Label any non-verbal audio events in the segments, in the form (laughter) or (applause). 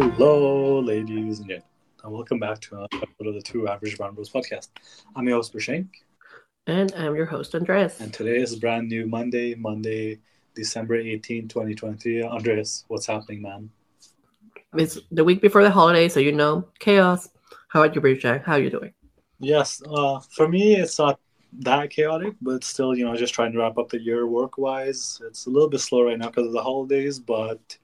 Hello, ladies and gentlemen, and welcome back to another episode of the Two Average Brown Bros podcast. I'm your host, Prashant, And I'm your host, Andreas. and today is brand new Monday, Monday, December 18, 2023. Andreas, what's happening, man? It's the week before the holiday, so you know, chaos. How about you, Prashant? How are you doing? Yes, uh, for me, it's not that chaotic, but still, you know, just trying to wrap up the year work wise. It's a little bit slow right now because of the holidays, but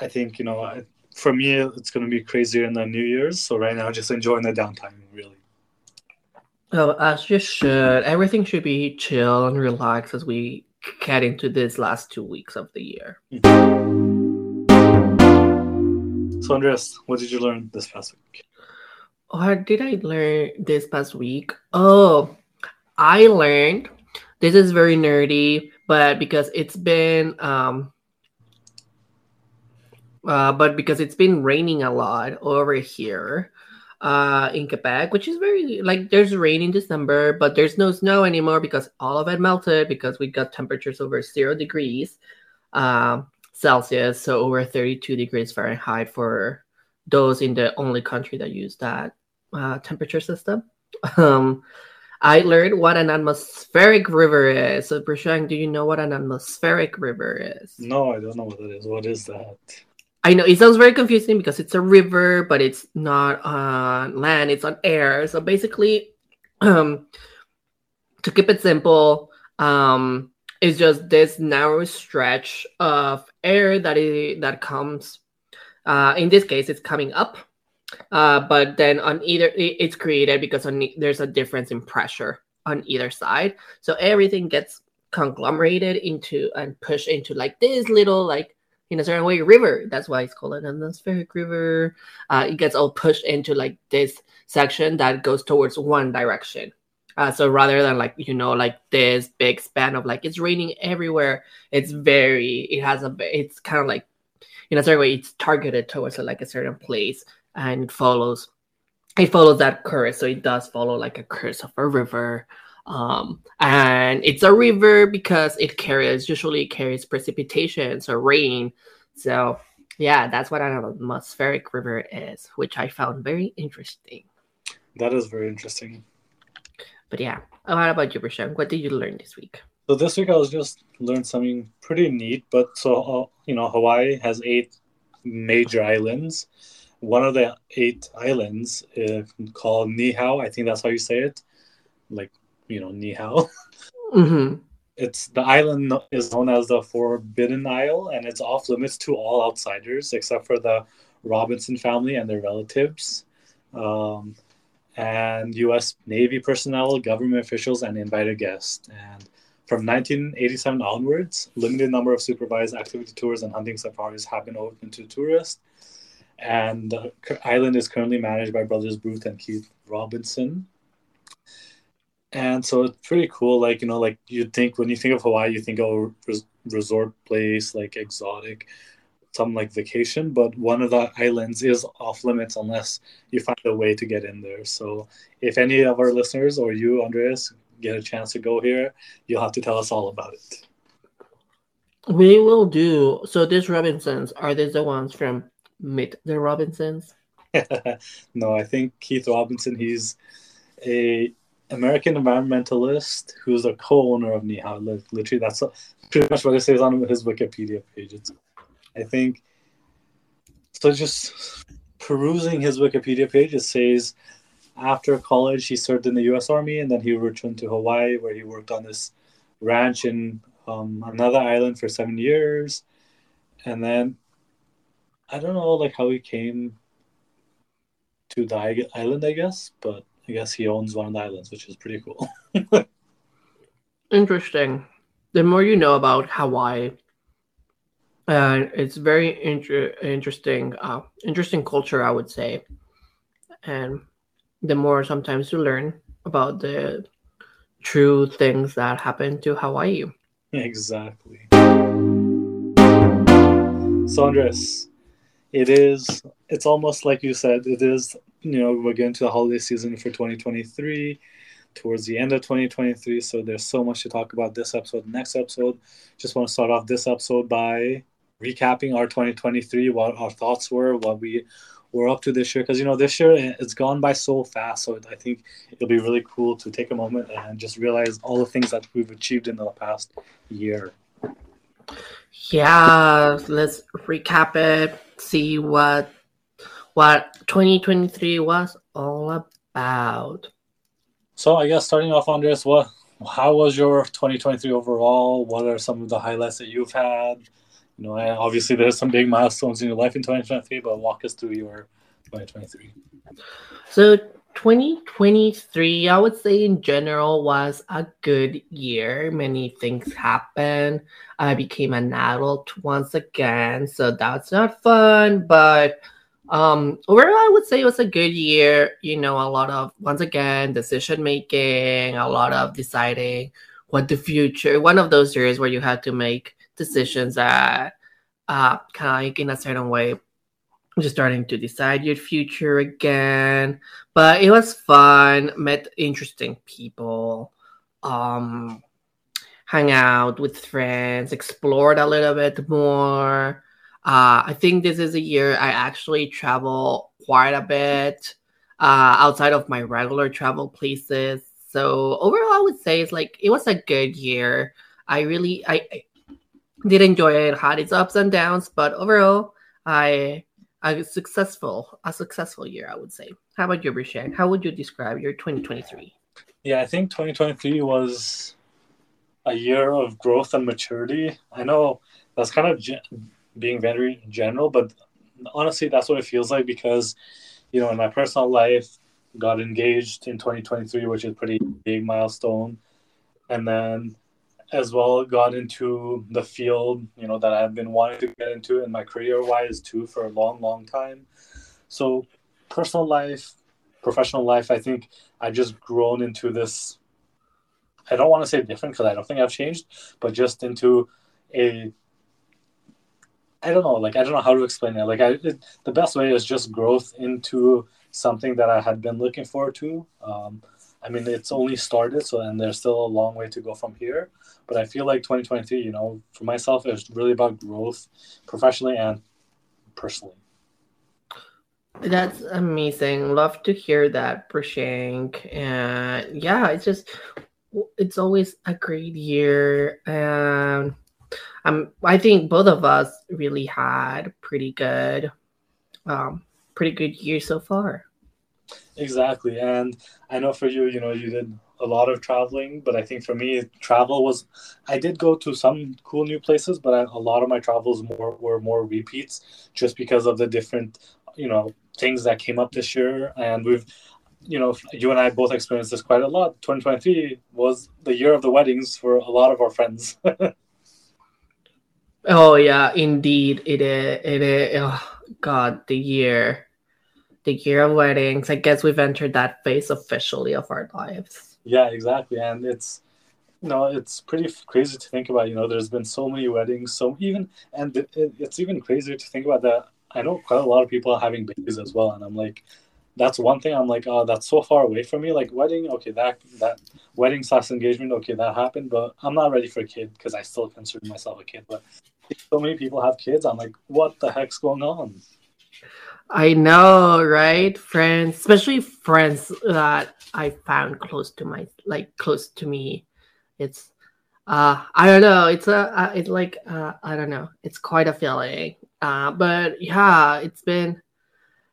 I think, you know, I, for me, it's going to be crazier in the New Year's. So right now, just enjoying the downtime, really. Oh, as you should. Everything should be chill and relaxed as we get into these last two weeks of the year. So, Andreas, what did you learn this past week? What did I learn this past week? Oh, I learned this is very nerdy, but because it's been um uh, but because it's been raining a lot over here uh in Quebec, which is very like there's rain in December, but there's no snow anymore because all of it melted because we got temperatures over zero degrees um Celsius, so over 32 degrees Fahrenheit for those in the only country that use that uh, temperature system. (laughs) Um, I learned what an atmospheric river is. So, Prashant, do you know what an atmospheric river is? No, I don't know what that is. What is that? I know it sounds very confusing because it's a river, but it's not on land, it's on air. So basically, (clears throat) um, to keep it simple, um, it's just this narrow stretch of air that is, that comes. Uh, in this case, it's coming up, uh, but then on either it- it's created because on there's a difference in pressure on either side, so everything gets conglomerated into and pushed into like this little like in a certain way river. That's why it's called an atmospheric river. Uh, it gets all pushed into like this section that goes towards one direction. Uh, so rather than like you know like this big span of like it's raining everywhere it's very it has a it's kind of like in a certain way it's targeted towards like a certain place and it follows it follows that curve so it does follow like a curse of a river um, and it's a river because it carries usually it carries precipitation so rain so yeah that's what an atmospheric river is which i found very interesting That is very interesting. but yeah oh, what about you Prashant? what did you learn this week So this week I was just learned something pretty neat. But so uh, you know, Hawaii has eight major islands. One of the eight islands is called Niihau. I think that's how you say it. Like you know, Nihao. (laughs) mm-hmm. It's the island is known as the Forbidden Isle, and it's off limits to all outsiders except for the Robinson family and their relatives, um, and U.S. Navy personnel, government officials, and invited guests. And from 1987 onwards, limited number of supervised activity tours and hunting safaris have been open to tourists. And the island is currently managed by brothers Bruce and Keith Robinson. And so it's pretty cool. Like, you know, like you'd think when you think of Hawaii, you think of res- resort place, like exotic, some like vacation. But one of the islands is off limits unless you find a way to get in there. So if any of our listeners or you, Andreas, get a chance to go here, you'll have to tell us all about it. we will do so these robinsons are these the ones from meet the robinsons (laughs) no, I think Keith Robinson, he's a American environmentalist who's a co-owner of Niihau. Li- Literally, that's pretty much what it says on his Wikipedia page. It's, I think so. Just perusing his Wikipedia page, it says after college he served in the U.S. Army, and then he returned to Hawaii, where he worked on this ranch in um, another island for seven years, and then I don't know like how he came to the island, I guess, but I guess he owns one of the islands, which is pretty cool. (laughs) interesting the more you know about hawaii uh, it's very inter- interesting uh, interesting culture i would say and the more sometimes you learn about the true things that happen to hawaii exactly. So Andres, it is. It's almost like you said. It is. You know, we're getting to the holiday season for 2023. Towards the end of 2023, so there's so much to talk about this episode. Next episode, just want to start off this episode by recapping our 2023, what our thoughts were, what we were up to this year. Because you know, this year eh, it's gone by so fast. So I think it'll be really cool to take a moment and just realize all the things that we've achieved in the past year. Yeah, let's recap it. See what what 2023 was all about. So I guess starting off, Andres, what how was your 2023 overall? What are some of the highlights that you've had? You know, obviously there's some big milestones in your life in 2023, but walk us through your 2023. So 2023, I would say in general was a good year. Many things happened. I became an adult once again, so that's not fun, but um, overall, I would say it was a good year. You know, a lot of once again decision making, a lot of deciding what the future. One of those years where you had to make decisions that, uh, kind of like in a certain way, just starting to decide your future again. But it was fun. Met interesting people. Um, hang out with friends. Explored a little bit more uh, I think this is a year I actually travel quite a bit uh, outside of my regular travel places. So overall, I would say it's like it was a good year. I really I, I did enjoy it. Had its ups and downs, but overall, I a successful a successful year. I would say. How about you, Brian? How would you describe your 2023? Yeah, I think 2023 was a year of growth and maturity. I know that's kind of being very general, but honestly, that's what it feels like because, you know, in my personal life, got engaged in 2023, which is pretty big milestone, and then as well got into the field, you know, that I've been wanting to get into in my career wise too for a long, long time. So, personal life, professional life, I think I just grown into this. I don't want to say different because I don't think I've changed, but just into a I don't know, like I don't know how to explain it. Like I, it, the best way is just growth into something that I had been looking forward to. Um, I mean, it's only started, so and there's still a long way to go from here. But I feel like 2023, you know, for myself, it's really about growth, professionally and personally. That's amazing. Love to hear that, Prashant. And yeah, it's just it's always a great year. And um, I think both of us really had pretty good, um, pretty good year so far. Exactly, and I know for you, you know, you did a lot of traveling, but I think for me, travel was. I did go to some cool new places, but I, a lot of my travels more were more repeats, just because of the different, you know, things that came up this year, and we've you know, you and I both experienced this quite a lot. 2023 was the year of the weddings for a lot of our friends. (laughs) Oh yeah, indeed it is. It is. Oh God, the year, the year of weddings. I guess we've entered that phase officially of our lives. Yeah, exactly, and it's you know it's pretty crazy to think about. You know, there's been so many weddings, so even and it, it's even crazier to think about that. I know quite a lot of people are having babies as well, and I'm like, that's one thing. I'm like, oh, that's so far away from me. Like wedding, okay, that that wedding slash engagement, okay, that happened, but I'm not ready for a kid because I still consider myself a kid. But so many people have kids. I'm like, what the heck's going on? I know, right? Friends, especially friends that I found close to my, like close to me. It's, uh, I don't know. It's a, uh, it's like, uh, I don't know. It's quite a feeling. Uh, but yeah, it's been,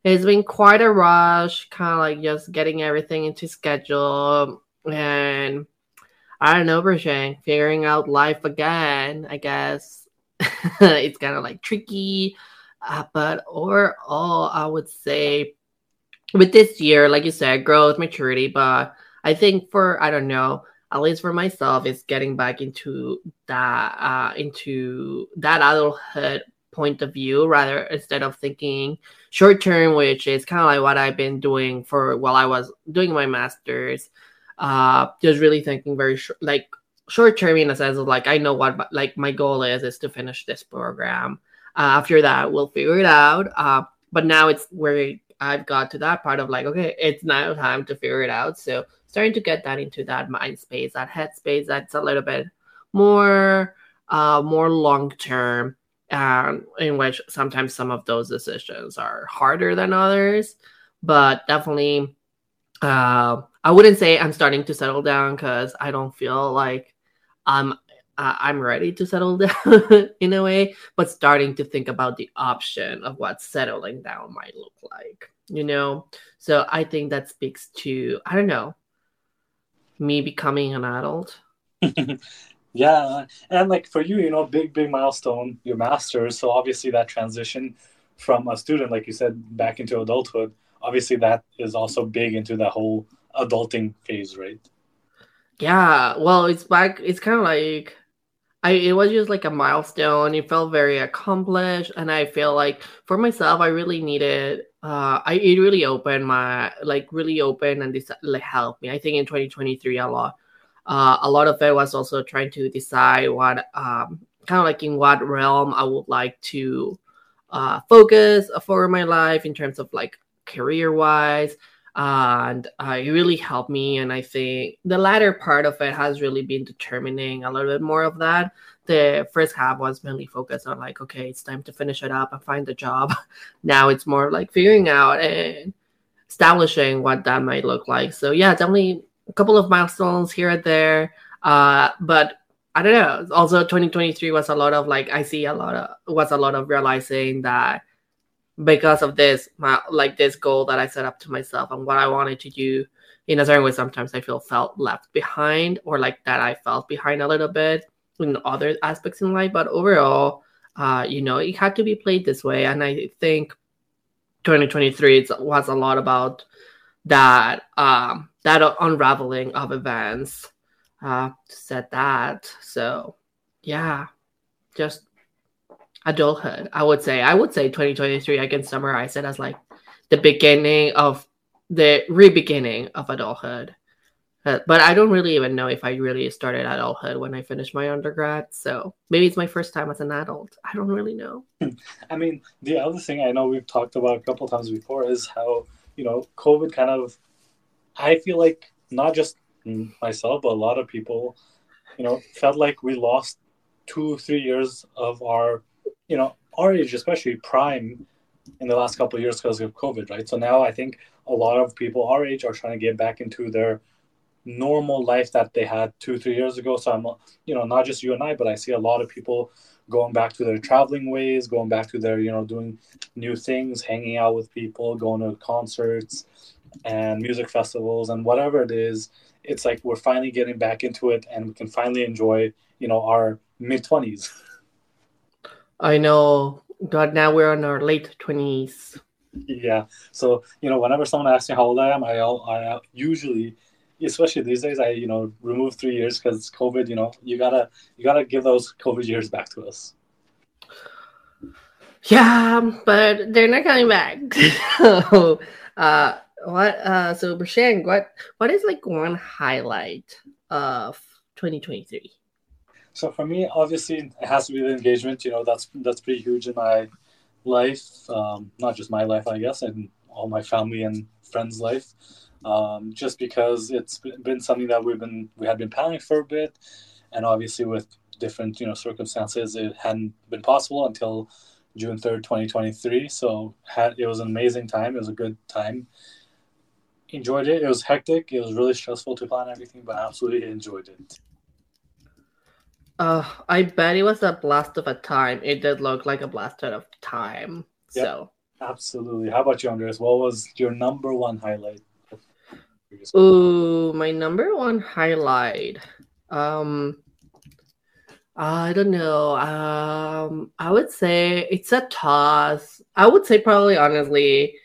it's been quite a rush, kind of like just getting everything into schedule and I don't know, Bershang, figuring out life again, I guess (laughs) it's kind of like tricky. Uh, but overall, I would say with this year, like you said, growth, maturity. But I think for I don't know, at least for myself, it's getting back into that uh, into that adulthood point of view rather instead of thinking short term, which is kind of like what I've been doing for while I was doing my masters. Uh, just really thinking very short, like short term in a sense of like I know what like my goal is is to finish this program. Uh, after that, we'll figure it out. Uh, but now it's where I've got to that part of like, okay, it's now time to figure it out. So starting to get that into that mind space, that head space, that's a little bit more, uh, more long term. and in which sometimes some of those decisions are harder than others. But definitely, uh, I wouldn't say I'm starting to settle down because I don't feel like I'm uh, I'm ready to settle (laughs) down in a way, but starting to think about the option of what settling down might look like, you know? So I think that speaks to, I don't know, me becoming an adult. (laughs) yeah. And like for you, you know, big, big milestone, your master's. So obviously that transition from a student, like you said, back into adulthood, obviously that is also big into the whole adulting phase, right? Yeah. Well, it's back, it's kind of like, I, it was just like a milestone. It felt very accomplished, and I feel like for myself, I really needed. Uh, I it really opened my like really opened and this like helped me. I think in 2023 a lot. Uh, a lot of it was also trying to decide what um, kind of like in what realm I would like to uh, focus for my life in terms of like career wise and uh, it really helped me. And I think the latter part of it has really been determining a little bit more of that. The first half was mainly focused on like, okay, it's time to finish it up and find a job. (laughs) now it's more like figuring out and establishing what that might look like. So yeah, definitely a couple of milestones here and there. Uh, but I don't know. Also, 2023 was a lot of like I see a lot of was a lot of realizing that because of this my like this goal that i set up to myself and what i wanted to do. In a certain way sometimes i feel felt left behind or like that i felt behind a little bit in other aspects in life. But overall uh you know it had to be played this way. And i think 2023 was a lot about that um that unraveling of events uh said that. So yeah just adulthood i would say i would say 2023 i can summarize it as like the beginning of the re-beginning of adulthood. Uh, but i don't really even know if i really started adulthood when i finished my undergrad so maybe it's my first time as an adult. I don't really know. (laughs) I mean the other thing i know we've talked about a couple times before is how you know covid kind of i feel like not just myself but a lot of people you know felt like we lost two three years of our you know, our age, especially prime in the last couple of years because of COVID, right? So now I think a lot of people our age are trying to get back into their normal life that they had two, three years ago. So I'm, you know, not just you and I, but I see a lot of people going back to their traveling ways, going back to their, you know, doing new things, hanging out with people, going to concerts and music festivals and whatever it is. It's like we're finally getting back into it and we can finally enjoy, you know, our mid 20s. (laughs) I know. God, now we're in our late twenties. Yeah. So you know, whenever someone asks me how old I am, I I usually, especially these days, I you know remove three years because COVID. You know, you gotta you gotta give those COVID years back to us. Yeah, but they're not coming back. so, (laughs) uh, what? Uh, so, Prashant, what? What is like one highlight of 2023? So for me, obviously, it has to be the engagement. You know, that's that's pretty huge in my life, um, not just my life, I guess, and all my family and friends' life. Um, just because it's been something that we've been we had been planning for a bit, and obviously with different you know circumstances, it hadn't been possible until June third, twenty twenty three. So had it was an amazing time. It was a good time. Enjoyed it. It was hectic. It was really stressful to plan everything, but absolutely enjoyed it. Uh, I bet it was a blast of a time. It did look like a blast of time. Yep, so absolutely. How about you, Andres? What was your number one highlight? Ooh, my number one highlight. Um, I don't know. Um, I would say it's a toss. I would say probably honestly,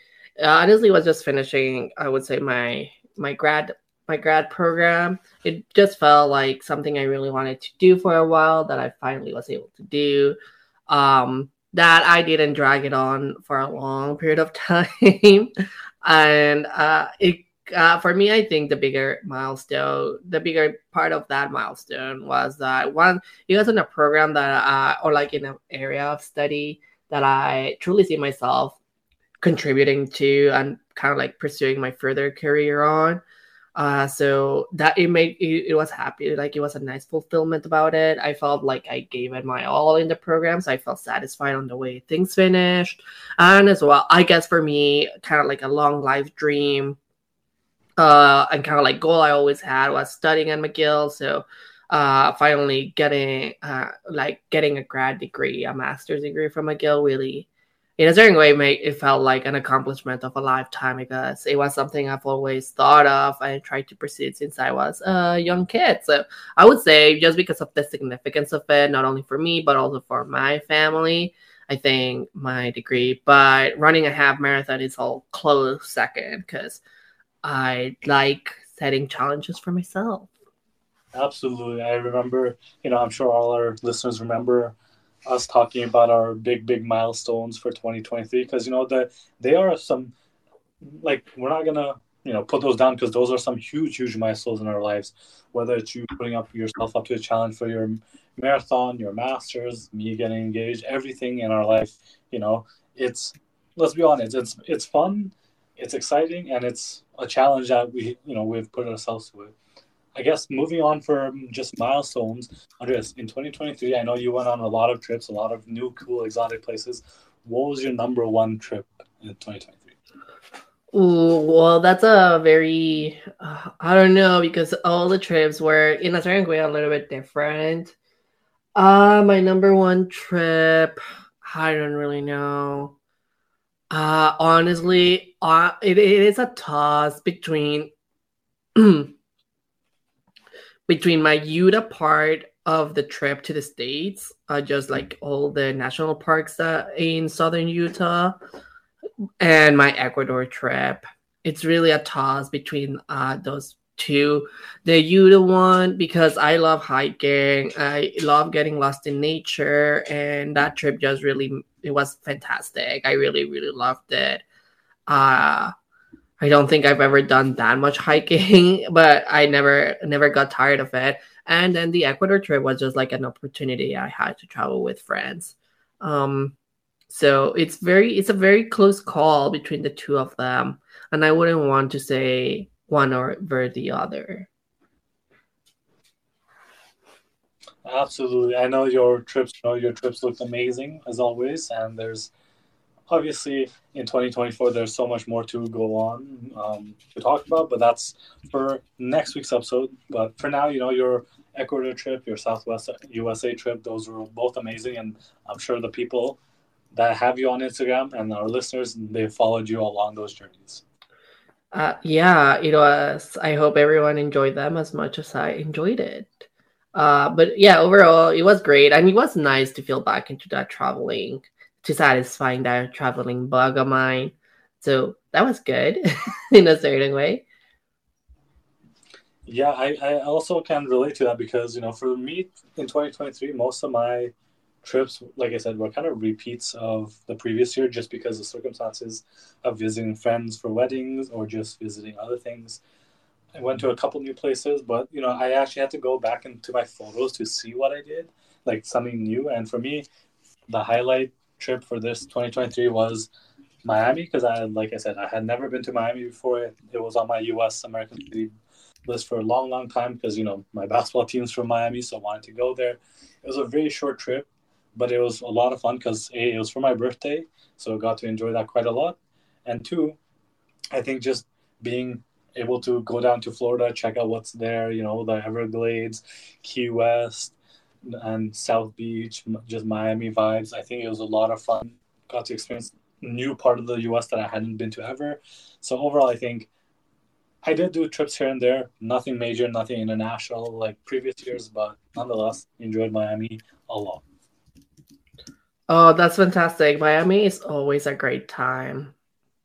uh, honestly was just finishing. I would say my my grad my grad program. It just felt like something I really wanted to do for a while that I finally was able to do. Um, that I didn't drag it on for a long period of (laughs) time. and uh, it uh, for me, I think the bigger milestone, the bigger part of that milestone was that one, it was in a program that, uh, or like in an area of study that I truly see myself contributing to and kind of like pursuing my further career on Uh, so that it made it, it, was happy, like it was a nice fulfillment about it. I felt like I gave it my all in the program, so I felt satisfied on the way things finished. And as well, I guess for me, kind of like a long life dream, uh, and kind of like goal I always had was studying at McGill. So uh, finally getting uh, like getting a grad degree, a master's degree from McGill really in a certain way made it felt like an accomplishment of a lifetime because it was something I've always thought of and tried to pursue since I was a young kid. So I would say just because of the significance of it, not only for me but also for my family, I think my degree. But running a half marathon is all close second because I like setting challenges for myself. Absolutely. I remember, you know, I'm sure all our listeners remember us talking about our big big milestones for 2023 because you know that they are some like we're not gonna you know put those down because those are some huge huge milestones in our lives. Whether it's you putting up yourself up to a challenge for your marathon your masters me getting engaged everything in our life you know it's let's be honest it's it's fun it's exciting and it's a challenge that we you know we've put ourselves with I guess moving on from just milestones, Andreas, in 2023, I know you went on a lot of trips, a lot of new, cool, exotic places. What was your number one trip in 2023? Ooh, well, that's a very, uh, I don't know, because all the trips were in a certain way a little bit different. Uh, my number one trip, I don't really know. Uh, honestly, uh, it, it is a toss between (clears throat) between my Utah part of the trip to the states, uh, just like all the national parks uh, in southern Utah, and my Ecuador trip. It's really a toss between uh, those two. The Utah one because I love hiking. I love getting lost in nature, and that trip just really it was fantastic. I really really loved it. Uh, I don't think I've ever done that much hiking, (laughs) but I never never got tired of it. And then the Ecuador trip was just like an opportunity I had to travel with friends. Um, so it's very it's a very close call between the two of them, and I wouldn't want to say one or the other. Absolutely, I know your trips. You know your trips looked amazing as always, and there's obviously in 2024 there's so much more to go on um, to talk about but that's for next week's episode. But for now you know your ecuador trip your southwest usa trip those were both amazing and i'm sure the people that have you on instagram and our listeners they followed you along those journeys. Uh, yeah it was i hope everyone enjoyed them as much as i enjoyed it. Uh, but yeah overall it was great and it was nice to feel back into that traveling to satisfying that traveling bug of mine. So that was good (laughs) in a certain way. Yeah, I, I also can relate to that because, you know, for me in 2023, most of my trips, like I said, were kind of repeats of the previous year just because of circumstances of visiting friends for weddings or just visiting other things. I went to a couple new places, but, you know, I actually had to go back into my photos to see what I did, like something new. And for me, the highlight trip for this 2023 was Miami because I, like I said, I had never been to Miami before. It was on my U.S. American City list for a long, long time because you know my (laughs) basketball team's from Miami, so I wanted to go there. It was a very short trip, but it was a lot of fun because a it was for my birthday, so I got to enjoy that quite a lot, and two, I think just being able to go down to Florida, check out what's there, you know, the Everglades, Key West, and South Beach, just Miami vibes. I think it was a lot of fun. Got to experience new part of the US that I hadn't been to ever. So overall, I think I did do trips here and there. Nothing major, nothing international like previous years, but nonetheless, enjoyed Miami a lot. Oh, that's fantastic. Miami is always a great time.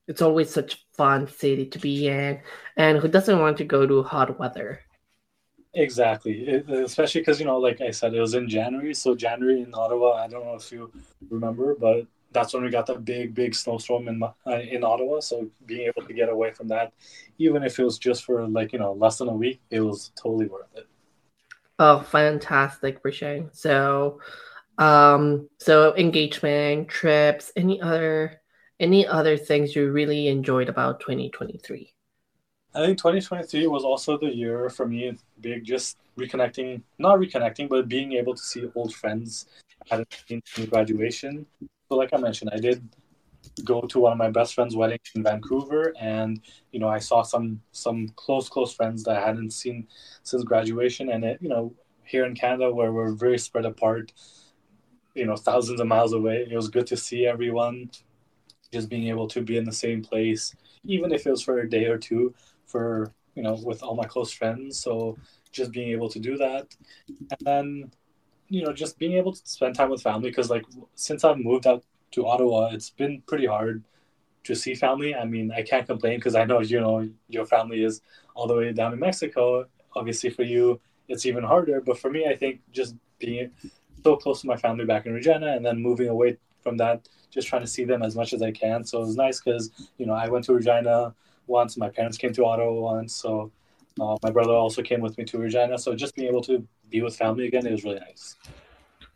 It's always such fun city to be in. And who doesn't want to go to hot weather? Exactly, it, especially because you know, like I said, it was in January. So January in Ottawa, I don't know if you remember, but that's when we got the big, big snowstorm in uh, in Ottawa. So being able to get away from that, even if it was just for like you know less than a week, it was totally worth it. Oh, fantastic for. So, um, so engagement, trips, any other, any other things you really enjoyed about 2023? I think 2023 was also the year for me, big just reconnecting, not reconnecting, but being able to see old friends at graduation. So, like I mentioned, I did go to one of my best friend's wedding in Vancouver, and you know, I saw some some close close friends that I hadn't seen since graduation, and it, you know, here in Canada where we're very spread apart, you know, thousands of miles away, it was good to see everyone. Just being able to be in the same place, even if it was for a day or two, for you know, with all my close friends. So just being able to do that, and then you know, just being able to spend time with family because like since I've moved out to Ottawa, it's been pretty hard to see family. I mean, I can't complain because I know you know your family is all the way down in Mexico. Obviously, for you, it's even harder. But for me, I think just being so close to my family back in Regina and then moving away from that, just trying to see them as much as I can. So it was nice because you know I went to Regina once. My parents came to Ottawa once, so uh, my brother also came with me to Regina. So just being able to be with family again, it was really nice.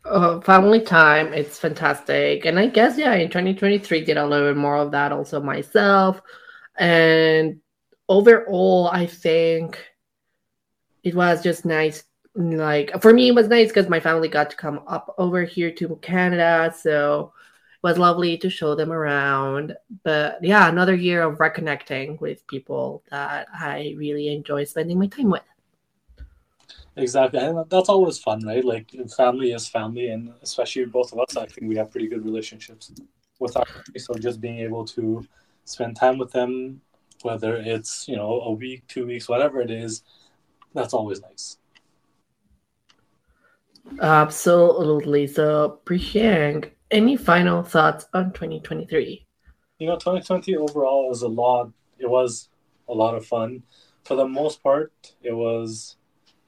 Uh, family time, it's fantastic. And I guess, yeah, in 2023, did a little bit more of that also myself. And overall, I think it was just nice. Like, for me, it was nice because my family got to come up over here to Canada. So was lovely to show them around. But yeah, another year of reconnecting with people that I really enjoy spending my time with. Exactly, and that's always fun, right? Like family is family, and especially both of us, I think we have pretty good relationships with our family. So just being able to spend time with them, whether it's you know a week, two weeks, whatever it is, that's always nice. Absolutely. So, Prashant, any final thoughts on 2023? You know, 2020 overall was a lot. It was a lot of fun. For the most part, it was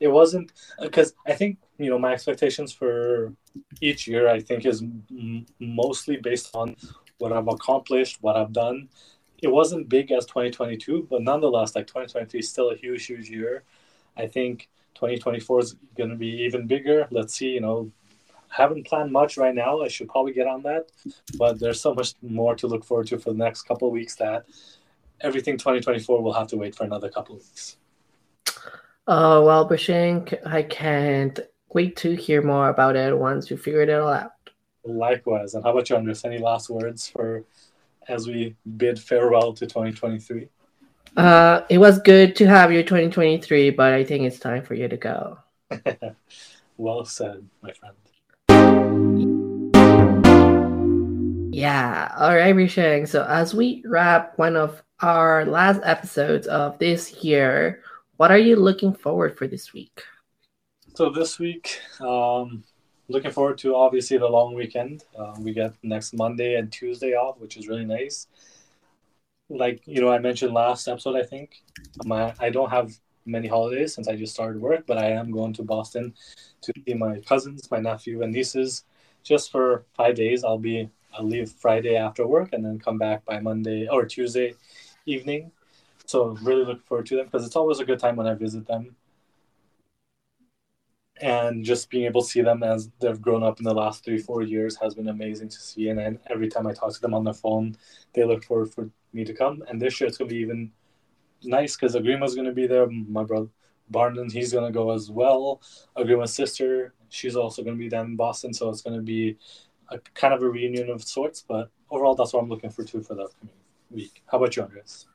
it wasn't uh, because I think you know my expectations for each year I think is m- mostly based on what I've accomplished, what I've done. It wasn't big as 2022, but nonetheless, like 2023 is still a huge, huge year. I think 2024 is going to be even bigger. Let's see, you know, haven't planned much right now. I should probably get on that, but there's so much more to look forward to for the next couple of weeks that everything 2024 will have to wait for another couple of weeks. Oh, well, Bashink, I can't wait to hear more about it once you figured it all out. Likewise. And how about you, Andres? Any last words for as we bid farewell to 2023? Uh, it was good to have you 2023, but I think it's time for you to go. (laughs) well said, my friend. Yeah. All right, Rishang. So as we wrap one of our last episodes of this year, what are you looking forward for this week? So this week, um, looking forward to obviously the long weekend. Uh, we get next Monday and Tuesday off, which is really nice. Like you know, I mentioned last episode, I think my I don't have many holidays since I just started work, but I am going to Boston to see my cousins, my nephew, and nieces just for five days. I'll be I'll leave Friday after work and then come back by Monday or Tuesday evening so really look forward to them because it's always a good time when I visit them. And just being able to see them as they've grown up in the last three, four years has been amazing to see. And then every time I talk to them on the phone, they look forward for me to come. And this year it's going to be even nice because Agrima's going to be there. My brother Barnon, he's going to go as well. Agrima's sister, she's also going to be down in Boston. So it's going to be a kind of a reunion of sorts. But overall, that's what I'm looking for too for the upcoming week. How about you, Andres?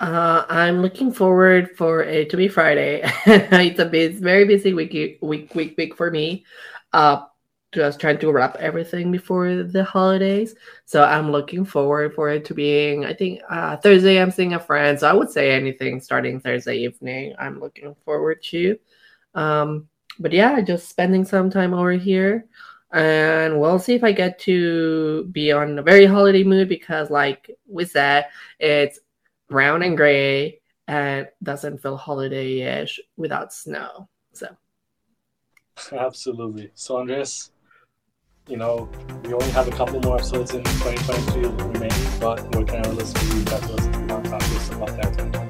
Uh, I'm looking forward for it to be Friday. (laughs) it's a bit, very busy week, week, week, week for me. Uh, just trying to wrap everything before the holidays. So I'm looking forward for it to being. I think uh, Thursday I'm seeing a friend, so I would say anything starting Thursday evening. I'm looking forward to. Um, but yeah, just spending some time over here, and we'll see if I get to be on a very holiday mood because, like we said, it's brown and gray and doesn't feel holiday-ish without snow. So absolutely. So Andres, you know, we only have a couple more episodes in 2022 remaining, but where can our listeners reach out to us if you want to talk to about that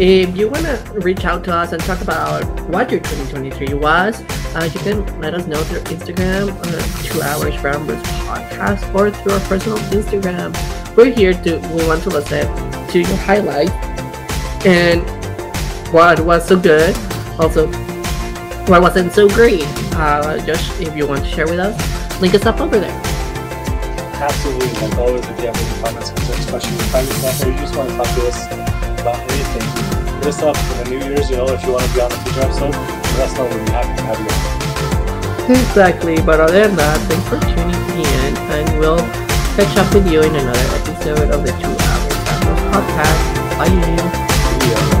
If you want to reach out to us and talk about what your 2023 was, uh, you can let us know through Instagram, uh, Two Average Brown Bros Podcast, or through our personal Instagram. We're here to, we want to listen to your highlight and what was so good, also what wasn't so great. Uh, Josh, if you want to share with us, link us up over there. Absolutely. Like always, if you have any comments, concerns, questions, or you just want to talk to us about us up for the New Year's, you know, if you want to be on a future episode, let us know. We'll be happy to have you. Exactly. But other than that, thanks for tuning in, and we'll catch up with you in another episode of the Two Hours Podcast. Bye.